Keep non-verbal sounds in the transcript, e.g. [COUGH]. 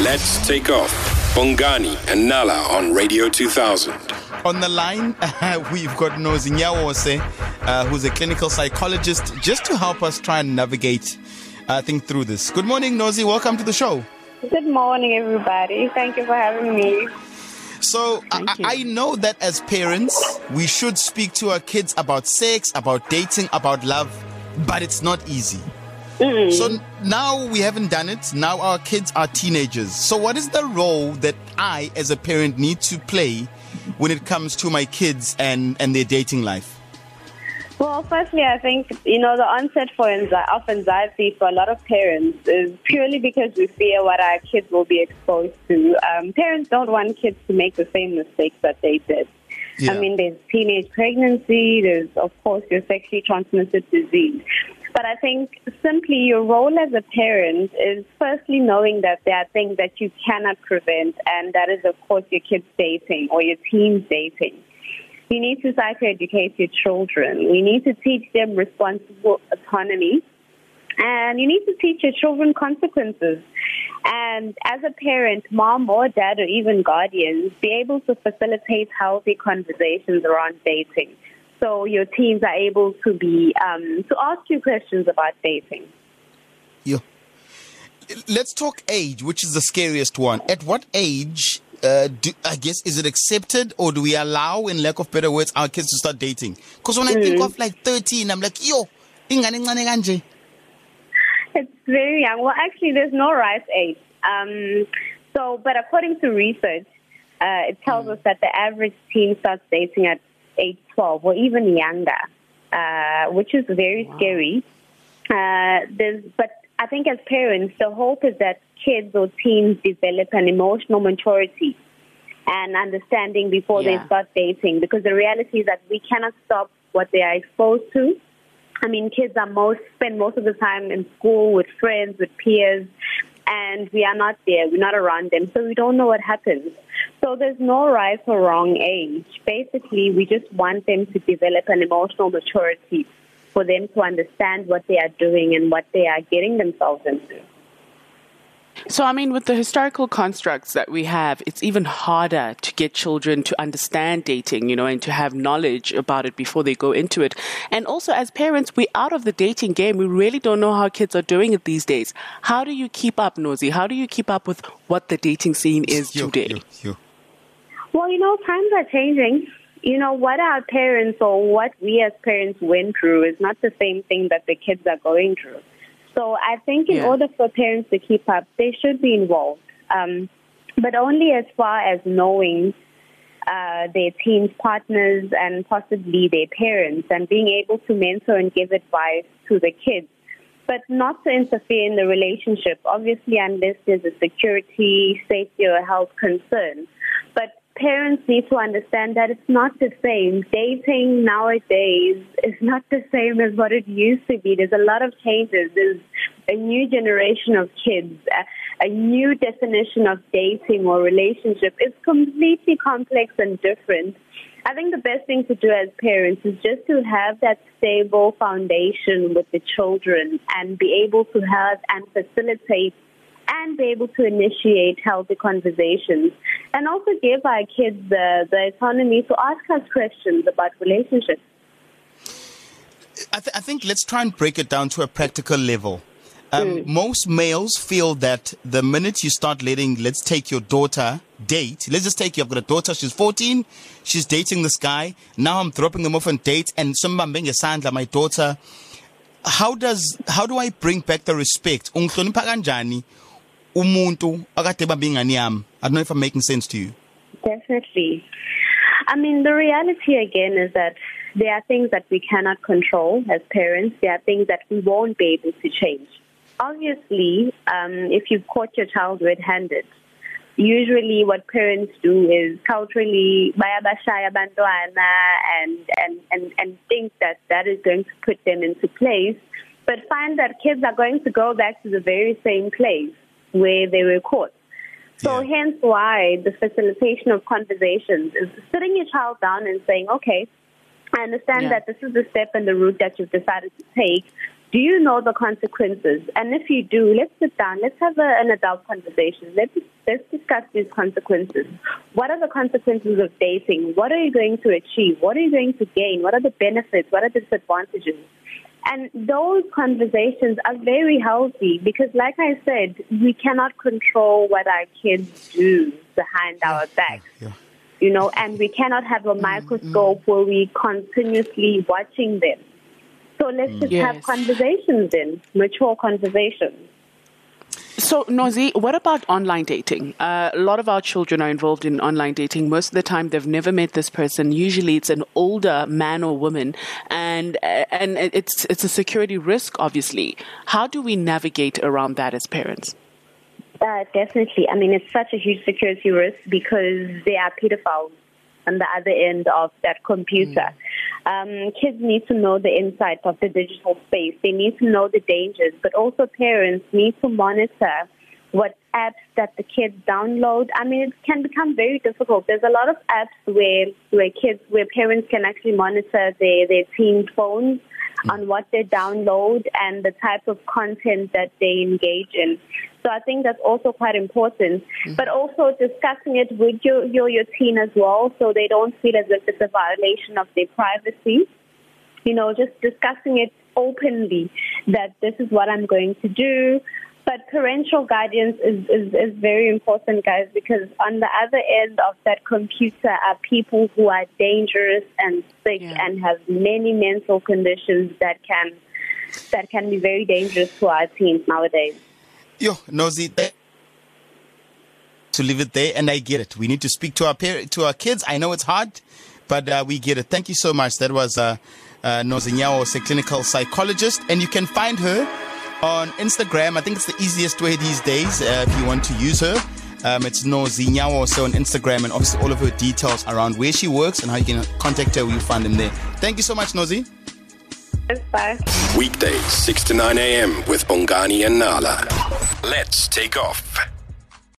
Let's take off. Bongani and Nala on Radio 2000. On the line, [LAUGHS] we've got Nozi Nyawose, uh, who's a clinical psychologist, just to help us try and navigate, uh, think through this. Good morning, Nozi. Welcome to the show. Good morning, everybody. Thank you for having me. So I, I know that as parents, we should speak to our kids about sex, about dating, about love, but it's not easy. Mm. So now we haven't done it. Now our kids are teenagers. So what is the role that I, as a parent, need to play when it comes to my kids and, and their dating life? Well, firstly, I think, you know, the onset for of anxiety for a lot of parents is purely because we fear what our kids will be exposed to. Um, parents don't want kids to make the same mistakes that they did. Yeah. I mean, there's teenage pregnancy, there's, of course, your sexually transmitted disease. But I think simply your role as a parent is firstly knowing that there are things that you cannot prevent, and that is, of course, your kids dating or your teens dating. You need to psychoeducate your children. We need to teach them responsible autonomy. And you need to teach your children consequences. And as a parent, mom or dad or even guardians, be able to facilitate healthy conversations around dating. So your teens are able to be um, to ask you questions about dating. Yeah. Let's talk age, which is the scariest one. At what age, uh, do, I guess, is it accepted or do we allow, in lack of better words, our kids to start dating? Because when I think of like 13, I'm like, yo, ingane ncane kanje. It's very young. Well, actually, there's no right age. Um, so, but according to research, uh, it tells us that the average teen starts dating at age 12 or even younger, uh, which is very scary. Uh, there's, but I think as parents, the hope is that kids or teens develop an emotional maturity and understanding before Yeah. they start dating because the reality is that we cannot stop what they are exposed to. I mean, kids are most spend most of the time in school with friends, with peers, and we are not there. We're not around them, so we don't know what happens. So there's no right or wrong age. Basically, we just want them to develop an emotional maturity for them to understand what they are doing and what they are getting themselves into. So, I mean, with the historical constructs that we have, it's even harder to get children to understand dating, you know, and to have knowledge about it before they go into it. And also, as parents, we're out of the dating game. We really don't know how kids are doing it these days. How do you keep up, Nozi? How do you keep up with what the dating scene is Yo, today? yo, yo. Well, you know, times are changing. You know, what our parents or what we as parents went through is not the same thing that the kids are going through. So I think in Yeah. order for parents to keep up, they should be involved, um, but only as far as knowing uh, their teens' partners and possibly their parents and being able to mentor and give advice to the kids, but not to interfere in the relationship, obviously, unless there's a security, safety, or health concern. Parents need to understand that it's not the same. Dating nowadays is not the same as what it used to be. There's a lot of changes. There's a new generation of kids, a, a new definition of dating or relationship. It's completely complex and different. I think the best thing to do as parents is just to have that stable foundation with the children and be able to have and facilitate and be able to initiate healthy conversations and also give our kids the, the autonomy to ask us questions about relationships. I, th- I think let's try and break it down to a practical level. Um, Most males feel that the minute you start letting, let's take your daughter date. Let's just take you. I've got a daughter. She's 14. She's dating this guy. Now I'm dropping them off on dates, and somebody being a sandla, my daughter. How does how do I bring back the respect? Umuntu akade ebambe ingane yami? I don't know if I'm making sense to you. Definitely. I mean, the reality again is that there are things that we cannot control as parents. There are things that we won't be able to change. Obviously, um, if you've caught your child red-handed, usually what parents do is culturally bayabashaya abantwana and, and, and, and think that that is going to put them into place, but find that kids are going to go back to the very same place where they were caught. So Yeah. hence why the facilitation of conversations is sitting your child down and saying, okay, I understand Yeah. that this is the step and the route that you've decided to take, Do you know the consequences? And if you do, let's sit down. Let's have a, an adult conversation. Let's let's discuss these consequences. What are the consequences of dating? What are you going to achieve? What are you going to gain? What are the benefits? What are the disadvantages? And those conversations are very healthy because, like I said, we cannot control what our kids do behind our backs. Yeah. You know, and we cannot have a mm, microscope mm-hmm. where we continuously watching them. So let's just yes. have conversations then, mature conversations. So, Nozi, what about online dating? Uh, a lot of our children are involved in online dating. Most of the time, they've never met this person. Usually, it's an older man or woman, and uh, and it's it's a security risk. Obviously, how do we navigate around that as parents? Uh, definitely. I mean, it's such a huge security risk because there are pedophiles on the other end of that computer. Mm. Um, kids need to know the insights of the digital space. They need to know the dangers, but also parents need to monitor what apps that the kids download. I mean, it can become very difficult. There's a lot of apps where where kids, where parents can actually monitor their their teen phones on what they download and the type of content that they engage in. So I think that's also quite important. Mm-hmm. But also discussing it with your, your, your teen as well so they don't feel as if it's a violation of their privacy. You know, just discussing it openly that this is what I'm going to do. But parental guidance is, is, is very important, guys, because on the other end of that computer are people who are dangerous and sick yeah. and have many mental conditions that can that can be very dangerous to our teens nowadays. Yo, Nozi, to leave it there, and I get it. We need to speak to our parents, to our kids. I know it's hard, but uh, we get it. Thank you so much. That was uh, uh, Nozinyawo, a clinical psychologist, and you can find her on Instagram. I think it's the easiest way these days uh, if you want to use her. Um, it's Nozinyawo, so on Instagram, and obviously all of her details around where she works and how you can contact her. You'll find them there. Thank you so much, Nozi. Bye. Weekdays, 6 to 9 a.m. with Bongani and Nala. Let's take off.